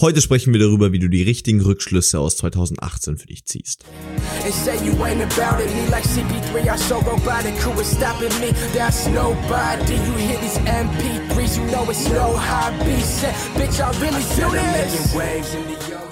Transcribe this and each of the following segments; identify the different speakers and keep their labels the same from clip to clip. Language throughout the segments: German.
Speaker 1: Heute sprechen wir darüber, wie du die richtigen Rückschlüsse aus 2018 für dich ziehst.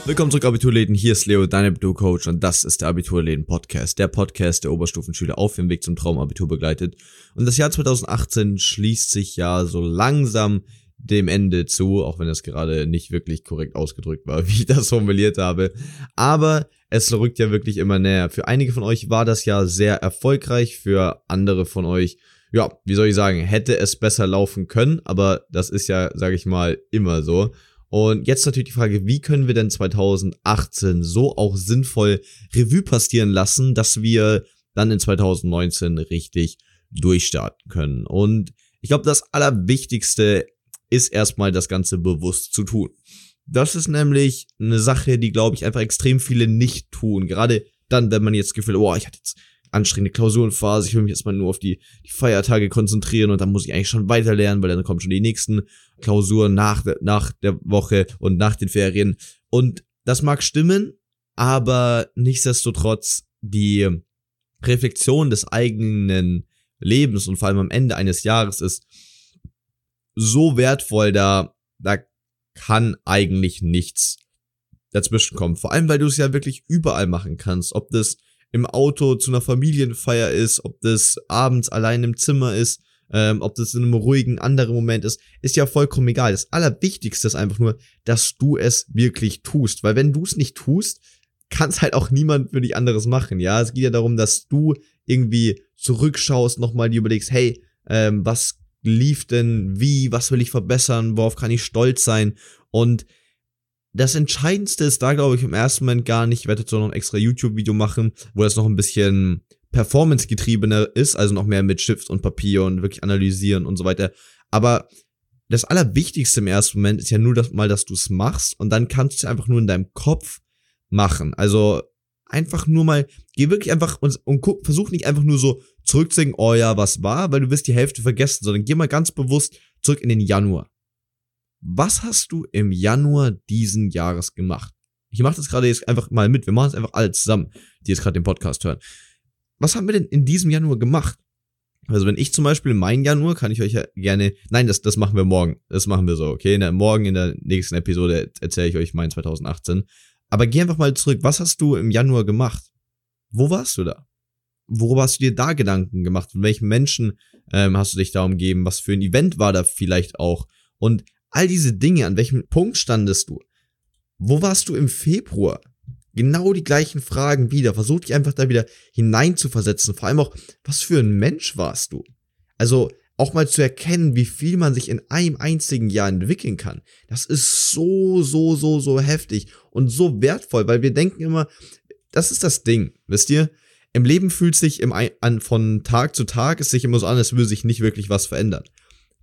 Speaker 1: Willkommen zurück, Abiturläden. Hier ist Leo, dein Abiturcoach, und das ist der Abiturläden-Podcast. Der Podcast, der Oberstufenschüler auf dem Weg zum Traumabitur begleitet. Und das Jahr 2018 schließt sich ja so langsam dem Ende zu, auch wenn das gerade nicht wirklich korrekt ausgedrückt war, wie ich das formuliert habe. Aber es rückt ja wirklich immer näher. Für einige von euch war das ja sehr erfolgreich, für andere von euch, ja, wie soll ich sagen, hätte es besser laufen können, aber das ist ja, sage ich mal, immer so. Und jetzt natürlich die Frage, wie können wir denn 2018 so auch sinnvoll Revue passieren lassen, dass wir dann in 2019 richtig durchstarten können. Und ich glaube, das Allerwichtigste ist erstmal das Ganze bewusst zu tun. Das ist nämlich eine Sache, die, glaube ich, einfach extrem viele nicht tun. Gerade dann, wenn man jetzt Gefühl, oh, ich hatte jetzt anstrengende Klausurenphase, ich will mich erstmal nur auf die, die Feiertage konzentrieren und dann muss ich eigentlich schon weiter lernen, weil dann kommen schon die nächsten Klausuren nach, nach der Woche und nach den Ferien. Und das mag stimmen, aber nichtsdestotrotz die Reflexion des eigenen Lebens und vor allem am Ende eines Jahres ist, so wertvoll, da, da kann eigentlich nichts dazwischen kommen. Vor allem, weil du es ja wirklich überall machen kannst. Ob das im Auto zu einer Familienfeier ist, ob das abends allein im Zimmer ist, ähm, ob das in einem ruhigen anderen Moment ist, ist ja vollkommen egal. Das Allerwichtigste ist einfach nur, dass du es wirklich tust. Weil wenn du es nicht tust, kann es halt auch niemand für dich anderes machen. Ja, es geht ja darum, dass du irgendwie zurückschaust, nochmal dir überlegst, hey, ähm, was lief denn wie, was will ich verbessern, worauf kann ich stolz sein und das Entscheidendste ist da, glaube ich, im ersten Moment gar nicht. Ich werde jetzt noch ein extra YouTube-Video machen, wo das noch ein bisschen performance-getriebener ist, also noch mehr mit Stift und Papier und wirklich analysieren und so weiter. Aber das Allerwichtigste im ersten Moment ist ja nur das mal, dass du es machst und dann kannst du es einfach nur in deinem Kopf machen. Also einfach nur mal, geh wirklich einfach und, und guck, versuch nicht einfach nur so zurückzudenken, oh ja, was war, weil du wirst die Hälfte vergessen, sondern geh mal ganz bewusst zurück in den Januar. Was hast du im Januar diesen Jahres gemacht? Ich mache das gerade jetzt einfach mal mit. Wir machen es einfach alle zusammen, die jetzt gerade den Podcast hören. Was haben wir denn in diesem Januar gemacht? Also wenn ich zum Beispiel mein Januar, kann ich euch ja gerne, nein, das, das machen wir morgen. Das machen wir so, okay? Der, morgen in der nächsten Episode erzähle ich euch mein 2018. Aber geh einfach mal zurück. Was hast du im Januar gemacht? Wo warst du da? Worüber hast du dir da Gedanken gemacht? Von welchen Menschen ähm, hast du dich da umgeben? Was für ein Event war da vielleicht auch? Und all diese Dinge, an welchem Punkt standest du? Wo warst du im Februar? Genau die gleichen Fragen wieder. Versuch dich einfach da wieder hineinzuversetzen. Vor allem auch, was für ein Mensch warst du? Also, auch mal zu erkennen, wie viel man sich in einem einzigen Jahr entwickeln kann. Das ist so, so, so, so heftig und so wertvoll, weil wir denken immer, das ist das Ding, wisst ihr? Im Leben fühlt sich im, an, von Tag zu Tag es sich immer so an, als würde sich nicht wirklich was verändern.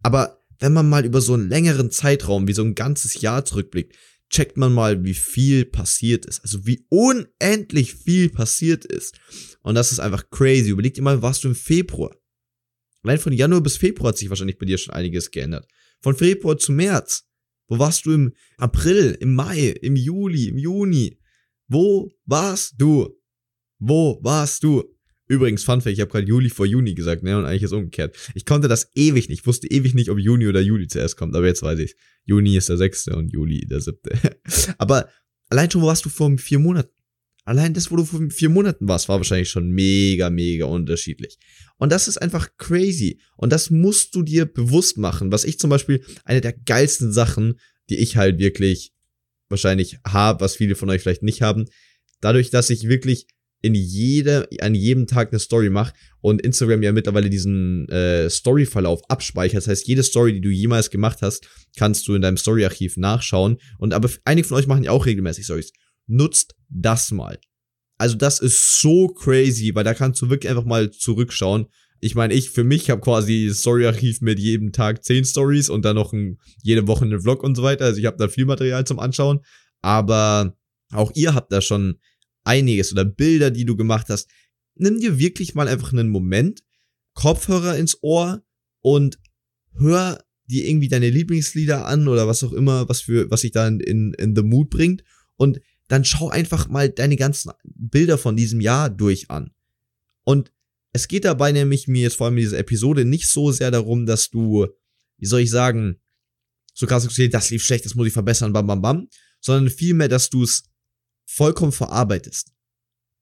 Speaker 1: Aber wenn man mal über so einen längeren Zeitraum, wie so ein ganzes Jahr zurückblickt, checkt man mal, wie viel passiert ist. Also wie unendlich viel passiert ist. Und das ist einfach crazy. Überleg dir mal, warst du im Februar? Allein von Januar bis Februar hat sich wahrscheinlich bei dir schon einiges geändert. Von Februar zu März. Wo warst du im April, im Mai, im Juli, im Juni? Wo warst du? Wo warst du? Übrigens, Fun Fact, ich habe gerade Juli vor Juni gesagt, ne? Und eigentlich ist umgekehrt. Ich konnte das ewig nicht. Ich wusste ewig nicht, ob Juni oder Juli zuerst kommt, aber jetzt weiß ich. Juni ist der sechste und Juli der siebte. aber allein schon, wo warst du vor vier Monaten? Allein das, wo du vor vier Monaten warst, war wahrscheinlich schon mega, mega unterschiedlich. Und das ist einfach crazy. Und das musst du dir bewusst machen. Was ich zum Beispiel, eine der geilsten Sachen, die ich halt wirklich wahrscheinlich habe, was viele von euch vielleicht nicht haben, dadurch, dass ich wirklich in jede, an jedem Tag eine Story mache und Instagram ja mittlerweile diesen äh, Story-Verlauf abspeichert. Das heißt, jede Story, die du jemals gemacht hast, kannst du in deinem Story-Archiv nachschauen. Und aber einige von euch machen ja auch regelmäßig Stories nutzt das mal. Also das ist so crazy, weil da kannst du wirklich einfach mal zurückschauen. Ich meine, ich für mich habe quasi Story-Archiv mit jedem Tag 10 Stories und dann noch ein, jede Woche einen Vlog und so weiter. Also ich habe da viel Material zum Anschauen. Aber auch ihr habt da schon einiges oder Bilder, die du gemacht hast. Nimm dir wirklich mal einfach einen Moment, Kopfhörer ins Ohr und hör dir irgendwie deine Lieblingslieder an oder was auch immer, was für, was sich da in, in, in the mood bringt und dann schau einfach mal deine ganzen Bilder von diesem Jahr durch an. Und es geht dabei nämlich mir jetzt vor allem in dieser Episode nicht so sehr darum, dass du, wie soll ich sagen, so krass, das lief schlecht, das muss ich verbessern, bam, bam, bam, sondern vielmehr, dass du es vollkommen verarbeitest.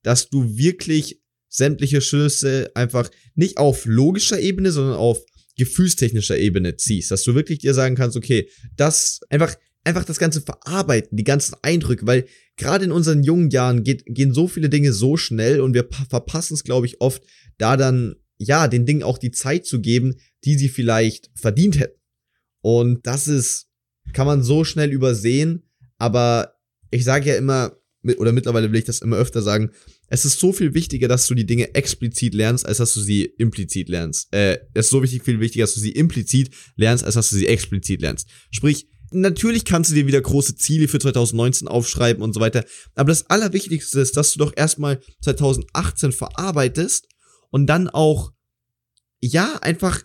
Speaker 1: Dass du wirklich sämtliche Schlüsse einfach nicht auf logischer Ebene, sondern auf gefühlstechnischer Ebene ziehst, dass du wirklich dir sagen kannst, okay, das einfach einfach das ganze verarbeiten, die ganzen Eindrücke, weil gerade in unseren jungen Jahren geht, gehen so viele Dinge so schnell und wir verpassen es, glaube ich, oft, da dann ja den Dingen auch die Zeit zu geben, die sie vielleicht verdient hätten. Und das ist kann man so schnell übersehen, aber ich sage ja immer oder mittlerweile will ich das immer öfter sagen, es ist so viel wichtiger, dass du die Dinge explizit lernst, als dass du sie implizit lernst. Äh, es ist so wichtig, viel wichtiger, dass du sie implizit lernst, als dass du sie explizit lernst. Sprich, natürlich kannst du dir wieder große Ziele für 2019 aufschreiben und so weiter. Aber das Allerwichtigste ist, dass du doch erstmal 2018 verarbeitest und dann auch, ja, einfach,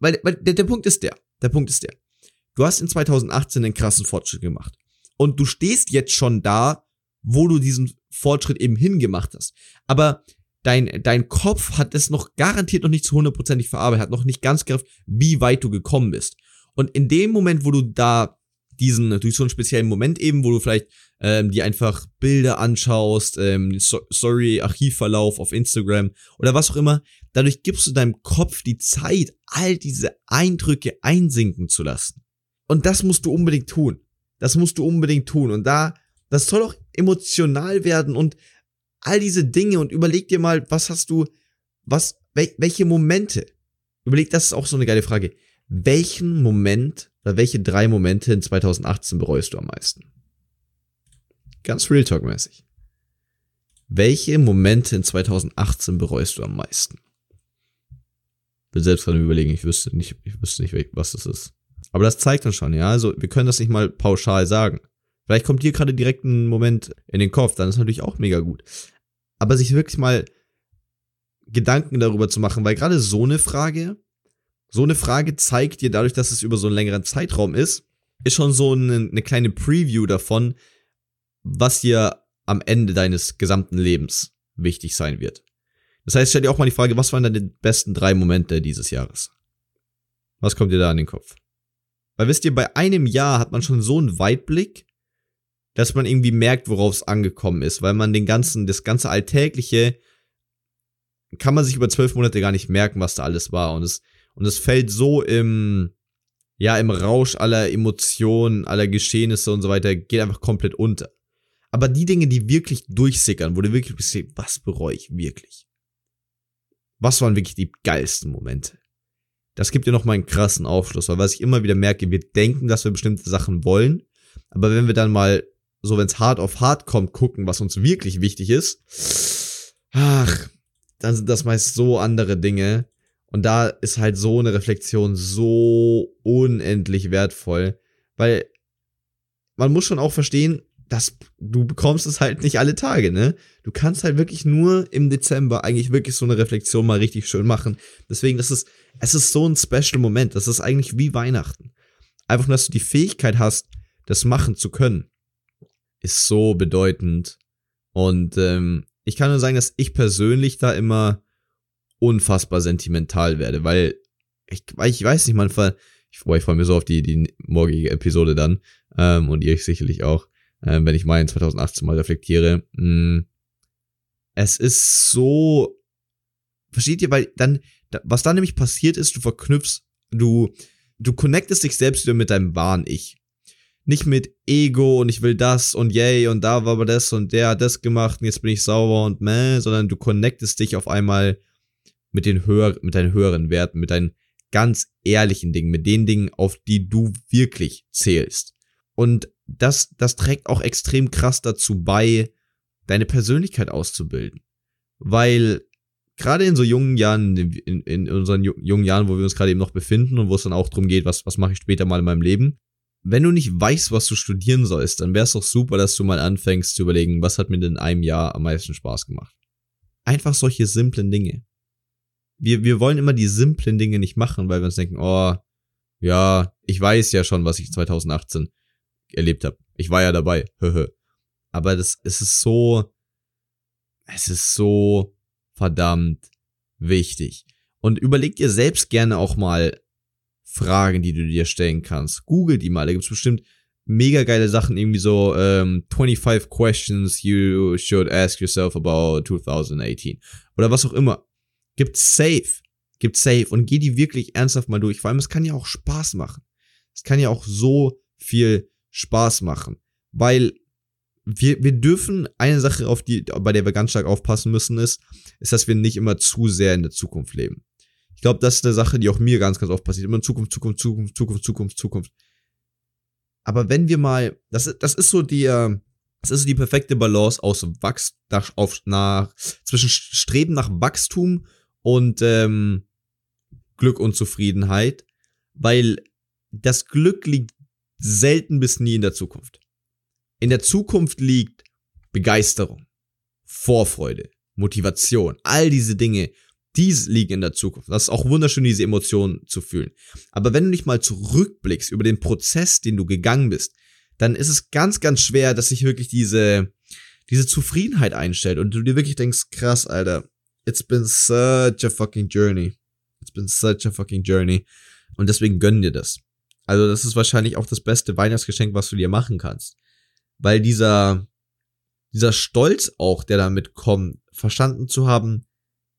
Speaker 1: weil, weil der, der Punkt ist der, der Punkt ist der. Du hast in 2018 einen krassen Fortschritt gemacht. Und du stehst jetzt schon da, wo du diesen Fortschritt eben hingemacht hast. Aber dein, dein Kopf hat es noch garantiert noch nicht zu hundertprozentig verarbeitet, hat noch nicht ganz gerafft, wie weit du gekommen bist. Und in dem Moment, wo du da diesen, durch so einen speziellen Moment eben, wo du vielleicht ähm, dir einfach Bilder anschaust, ähm, Story, Archivverlauf auf Instagram oder was auch immer, dadurch gibst du deinem Kopf die Zeit, all diese Eindrücke einsinken zu lassen. Und das musst du unbedingt tun. Das musst du unbedingt tun. Und da das soll auch emotional werden und all diese Dinge und überleg dir mal, was hast du, was, welche Momente? Überleg, das ist auch so eine geile Frage. Welchen Moment oder welche drei Momente in 2018 bereust du am meisten? Ganz Real Talk mäßig. Welche Momente in 2018 bereust du am meisten? Bin selbst gerade überlegen, ich wüsste nicht, ich wüsste nicht, was das ist. Aber das zeigt uns schon, ja. Also, wir können das nicht mal pauschal sagen. Vielleicht kommt dir gerade direkt ein Moment in den Kopf, dann ist natürlich auch mega gut. Aber sich wirklich mal Gedanken darüber zu machen, weil gerade so eine Frage, so eine Frage zeigt dir dadurch, dass es über so einen längeren Zeitraum ist, ist schon so eine, eine kleine Preview davon, was dir am Ende deines gesamten Lebens wichtig sein wird. Das heißt, stell dir auch mal die Frage, was waren deine besten drei Momente dieses Jahres? Was kommt dir da an den Kopf? Weil wisst ihr, bei einem Jahr hat man schon so einen Weitblick, dass man irgendwie merkt, worauf es angekommen ist, weil man den ganzen, das ganze Alltägliche kann man sich über zwölf Monate gar nicht merken, was da alles war. Und es, und es fällt so im, ja, im Rausch aller Emotionen, aller Geschehnisse und so weiter, geht einfach komplett unter. Aber die Dinge, die wirklich durchsickern, wo du wirklich bist, was bereue ich wirklich? Was waren wirklich die geilsten Momente? Das gibt dir nochmal einen krassen Aufschluss, weil was ich immer wieder merke, wir denken, dass wir bestimmte Sachen wollen, aber wenn wir dann mal so wenn es hart auf hart kommt, gucken, was uns wirklich wichtig ist, ach, dann sind das meist so andere Dinge. Und da ist halt so eine Reflexion so unendlich wertvoll, weil man muss schon auch verstehen, dass du bekommst es halt nicht alle Tage, ne? Du kannst halt wirklich nur im Dezember eigentlich wirklich so eine Reflexion mal richtig schön machen. Deswegen, das ist, es ist so ein special Moment. Das ist eigentlich wie Weihnachten. Einfach nur, dass du die Fähigkeit hast, das machen zu können ist so bedeutend. Und ähm, ich kann nur sagen, dass ich persönlich da immer unfassbar sentimental werde, weil ich, ich weiß nicht, manchmal, ich, ich freue mich so auf die, die morgige Episode dann ähm, und ihr sicherlich auch, ähm, wenn ich in 2018 mal reflektiere. Mh, mm, es ist so, versteht ihr, weil dann, was dann nämlich passiert ist, du verknüpfst, du, du connectest dich selbst wieder mit deinem wahren Ich nicht mit Ego und ich will das und yay und da war aber das und der hat das gemacht und jetzt bin ich sauber und meh, sondern du connectest dich auf einmal mit den höher, mit deinen höheren Werten, mit deinen ganz ehrlichen Dingen, mit den Dingen, auf die du wirklich zählst. Und das, das trägt auch extrem krass dazu bei, deine Persönlichkeit auszubilden. Weil gerade in so jungen Jahren, in, in unseren jungen Jahren, wo wir uns gerade eben noch befinden und wo es dann auch darum geht, was, was mache ich später mal in meinem Leben, wenn du nicht weißt, was du studieren sollst, dann wäre es doch super, dass du mal anfängst zu überlegen, was hat mir denn in einem Jahr am meisten Spaß gemacht. Einfach solche simplen Dinge. Wir, wir wollen immer die simplen Dinge nicht machen, weil wir uns denken, oh, ja, ich weiß ja schon, was ich 2018 erlebt habe. Ich war ja dabei. Aber das es ist so, es ist so verdammt wichtig. Und überleg dir selbst gerne auch mal Fragen, die du dir stellen kannst. Google die mal. Da gibt's bestimmt mega geile Sachen, irgendwie so ähm, 25 questions you should ask yourself about 2018. Oder was auch immer. Gibt's safe. Gibt's safe. Und geh die wirklich ernsthaft mal durch. Vor allem, es kann ja auch Spaß machen. Es kann ja auch so viel Spaß machen. Weil wir, wir dürfen eine Sache, auf die, bei der wir ganz stark aufpassen müssen, ist, ist, dass wir nicht immer zu sehr in der Zukunft leben. Ich glaube, das ist eine Sache, die auch mir ganz, ganz oft passiert. Immer Zukunft, Zukunft, Zukunft, Zukunft, Zukunft, Zukunft. Aber wenn wir mal, das, das ist so die, das ist so die perfekte Balance aus Wachs, auf, nach, zwischen Streben nach Wachstum und ähm, Glück und Zufriedenheit, weil das Glück liegt selten bis nie in der Zukunft. In der Zukunft liegt Begeisterung, Vorfreude, Motivation, all diese Dinge, die liegen in der Zukunft. Das ist auch wunderschön, diese Emotionen zu fühlen. Aber wenn du nicht mal zurückblickst über den Prozess, den du gegangen bist, dann ist es ganz, ganz schwer, dass sich wirklich diese, diese Zufriedenheit einstellt und du dir wirklich denkst, krass, Alter, it's been such a fucking journey. It's been such a fucking journey. Und deswegen gönn dir das. Also das ist wahrscheinlich auch das beste Weihnachtsgeschenk, was du dir machen kannst weil dieser, dieser Stolz auch, der damit kommt, verstanden zu haben,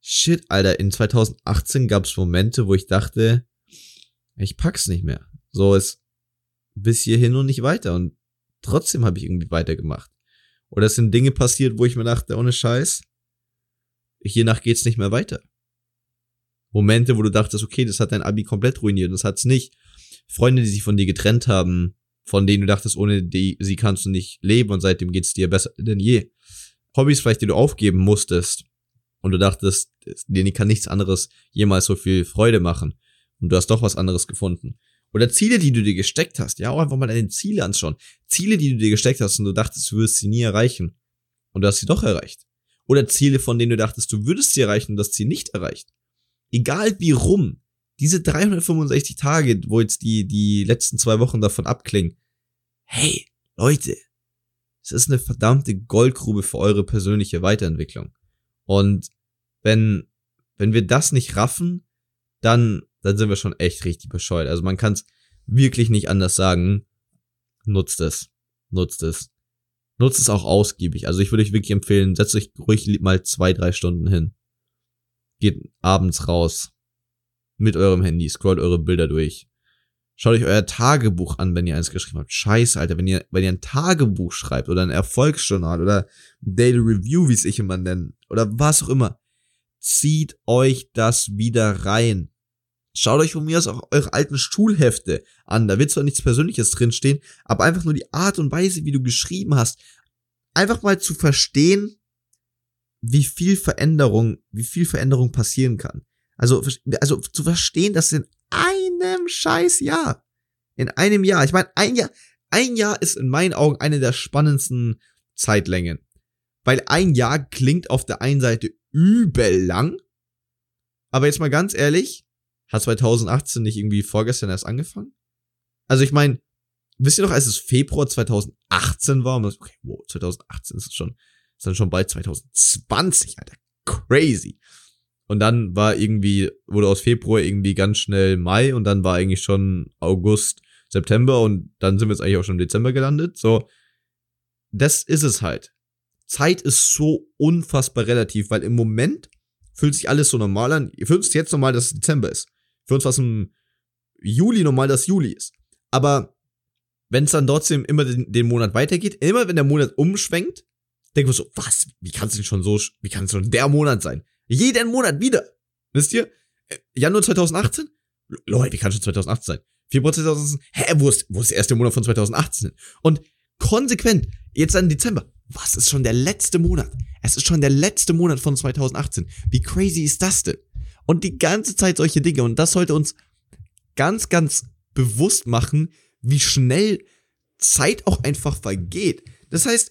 Speaker 1: shit, Alter, in 2018 gab es Momente, wo ich dachte, ich pack's nicht mehr. So ist bis hierhin und nicht weiter. Und trotzdem habe ich irgendwie weitergemacht. Oder es sind Dinge passiert, wo ich mir dachte, ohne Scheiß, hiernach geht's nicht mehr weiter. Momente, wo du dachtest, okay, das hat dein Abi komplett ruiniert, das hat's nicht. Freunde, die sich von dir getrennt haben, von denen du dachtest, ohne die, sie kannst du nicht leben und seitdem geht's dir besser denn je. Hobbys vielleicht, die du aufgeben musstest und du dachtest, dir kann nichts anderes jemals so viel Freude machen und du hast doch was anderes gefunden. Oder Ziele, die du dir gesteckt hast, ja, auch einfach mal deine Ziele anschauen. Ziele, die du dir gesteckt hast und du dachtest, du wirst sie nie erreichen und du hast sie doch erreicht. Oder Ziele, von denen du dachtest, du würdest sie erreichen und das Ziel nicht erreicht. Egal wie rum, diese 365 Tage, wo jetzt die, die letzten zwei Wochen davon abklingen, hey, Leute, es ist eine verdammte Goldgrube für eure persönliche Weiterentwicklung. Und wenn, wenn wir das nicht raffen, dann, dann sind wir schon echt richtig bescheuert. Also man kann es wirklich nicht anders sagen. Nutzt es. Nutzt es. Nutzt es auch ausgiebig. Also ich würde euch wirklich empfehlen, setzt euch ruhig mal zwei, drei Stunden hin. Geht abends raus. Mit eurem Handy, scrollt eure Bilder durch. Schaut euch euer Tagebuch an, wenn ihr eins geschrieben habt. Scheiße, Alter, wenn ihr, wenn ihr ein Tagebuch schreibt oder ein Erfolgsjournal oder Daily Review, wie es ich immer nenne, oder was auch immer. Zieht euch das wieder rein. Schaut euch von mir aus auch eure alten Schulhefte an. Da wird zwar nichts Persönliches drinstehen, aber einfach nur die Art und Weise, wie du geschrieben hast. Einfach mal zu verstehen, wie viel Veränderung, wie viel Veränderung passieren kann. Also, also zu verstehen, dass in einem scheiß Jahr. In einem Jahr. Ich meine, ein Jahr, ein Jahr ist in meinen Augen eine der spannendsten Zeitlängen. Weil ein Jahr klingt auf der einen Seite übel lang. Aber jetzt mal ganz ehrlich, hat 2018 nicht irgendwie vorgestern erst angefangen? Also ich meine, wisst ihr noch, als es Februar 2018 war, und das, okay, wow, 2018 ist es schon, ist dann schon bald 2020, Alter. Crazy. Und dann war irgendwie, wurde aus Februar irgendwie ganz schnell Mai und dann war eigentlich schon August, September und dann sind wir jetzt eigentlich auch schon im Dezember gelandet. So, das ist es halt. Zeit ist so unfassbar relativ, weil im Moment fühlt sich alles so normal an. Für uns ist jetzt normal, dass es Dezember ist. Für uns war es im Juli normal, dass Juli ist. Aber wenn es dann trotzdem immer den, den, Monat weitergeht, immer wenn der Monat umschwenkt, denken wir so, was? Wie kann es denn schon so, wie kann es schon der Monat sein? Jeden Monat wieder. Wisst ihr? Äh, Januar 2018? Leute, wie kann schon 2018 sein? Februar 2018? Hä, wo ist, wo ist der erste Monat von 2018? Und konsequent, jetzt dann Dezember. Was ist schon der letzte Monat? Es ist schon der letzte Monat von 2018. Wie crazy ist das denn? Und die ganze Zeit solche Dinge. Und das sollte uns ganz, ganz bewusst machen, wie schnell Zeit auch einfach vergeht. Das heißt,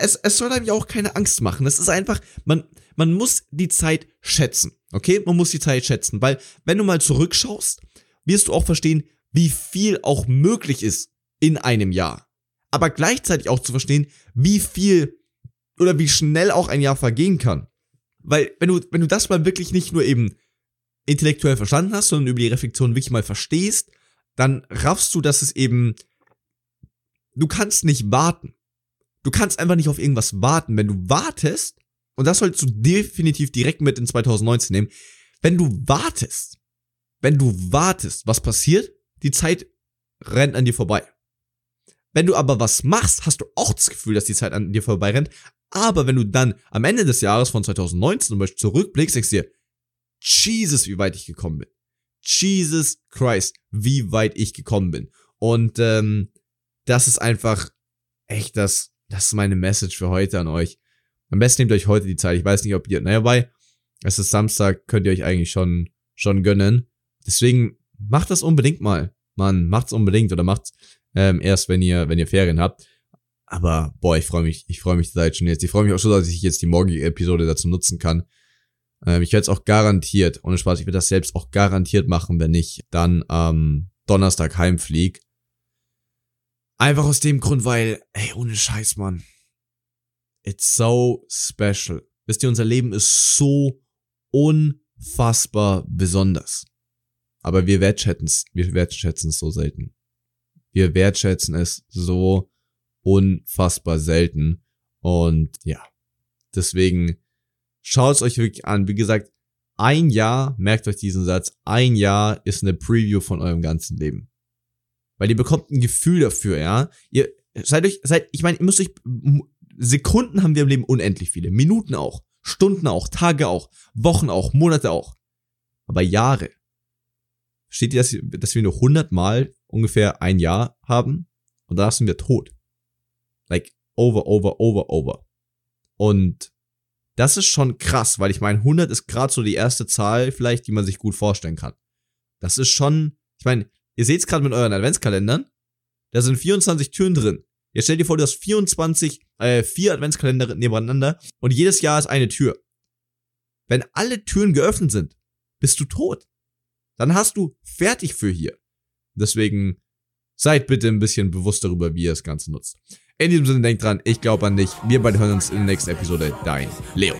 Speaker 1: es, es soll einem ja auch keine Angst machen. Es ist einfach, man, man muss die Zeit schätzen. Okay? Man muss die Zeit schätzen, weil wenn du mal zurückschaust, wirst du auch verstehen, wie viel auch möglich ist in einem Jahr. Aber gleichzeitig auch zu verstehen, wie viel oder wie schnell auch ein Jahr vergehen kann. Weil, wenn du, wenn du das mal wirklich nicht nur eben intellektuell verstanden hast, sondern über die Reflexion wirklich mal verstehst, dann raffst du, dass es eben, du kannst nicht warten. Du kannst einfach nicht auf irgendwas warten. Wenn du wartest, und das solltest du definitiv direkt mit in 2019 nehmen, wenn du wartest, wenn du wartest, was passiert? Die Zeit rennt an dir vorbei. Wenn du aber was machst, hast du auch das Gefühl, dass die Zeit an dir vorbei rennt. Aber wenn du dann am Ende des Jahres von 2019 zum Beispiel zurückblickst, denkst du dir, Jesus, wie weit ich gekommen bin. Jesus Christ, wie weit ich gekommen bin. Und ähm, das ist einfach echt das, das ist meine Message für heute an euch. Am besten nehmt euch heute die Zeit. Ich weiß nicht, ob ihr, naja, bei, es ist Samstag, könnt ihr euch eigentlich schon, schon gönnen. Deswegen macht das unbedingt mal. Mann, macht's unbedingt oder macht's ähm, erst, wenn ihr, wenn ihr Ferien habt. Aber boah, ich freue mich, ich freue mich seit schon jetzt. Ich freue mich auch schon, dass ich jetzt die morgige Episode dazu nutzen kann. Ähm, ich werde es auch garantiert, ohne Spaß, ich werde das selbst auch garantiert machen, wenn ich dann am Donnerstag heimflieg. Einfach aus dem Grund, weil, ey, ohne Scheiß, Mann. It's so special. Wisst ihr, unser Leben ist so unfassbar besonders. Aber wir wertschätzen es, wir wertschätzen es so selten. Wir wertschätzen es so unfassbar selten. Und ja, deswegen schaut es euch wirklich an. Wie gesagt, ein Jahr, merkt euch diesen Satz, ein Jahr ist eine Preview von eurem ganzen Leben. Weil ihr bekommt ein Gefühl dafür, ja. Ihr seid euch, seid, ich meine, ihr müsst euch, Sekunden haben wir im Leben unendlich viele, Minuten auch, Stunden auch, Tage auch, Wochen auch, Monate auch. Aber Jahre. Steht ihr, dass, dass wir nur 100 Mal ungefähr ein Jahr haben und danach sind wir tot. Like over, over, over, over. Und das ist schon krass, weil ich meine, 100 ist gerade so die erste Zahl vielleicht, die man sich gut vorstellen kann. Das ist schon, ich meine, ihr seht es gerade mit euren Adventskalendern, da sind 24 Türen drin. Jetzt stellt dir vor, du hast 24, äh, vier Adventskalender nebeneinander und jedes Jahr ist eine Tür. Wenn alle Türen geöffnet sind, bist du tot. Dann hast du fertig für hier. Deswegen seid bitte ein bisschen bewusst darüber, wie ihr das Ganze nutzt. In diesem Sinne, denkt dran, ich glaube an dich. Wir beide hören uns in der nächsten Episode. Dein Leo.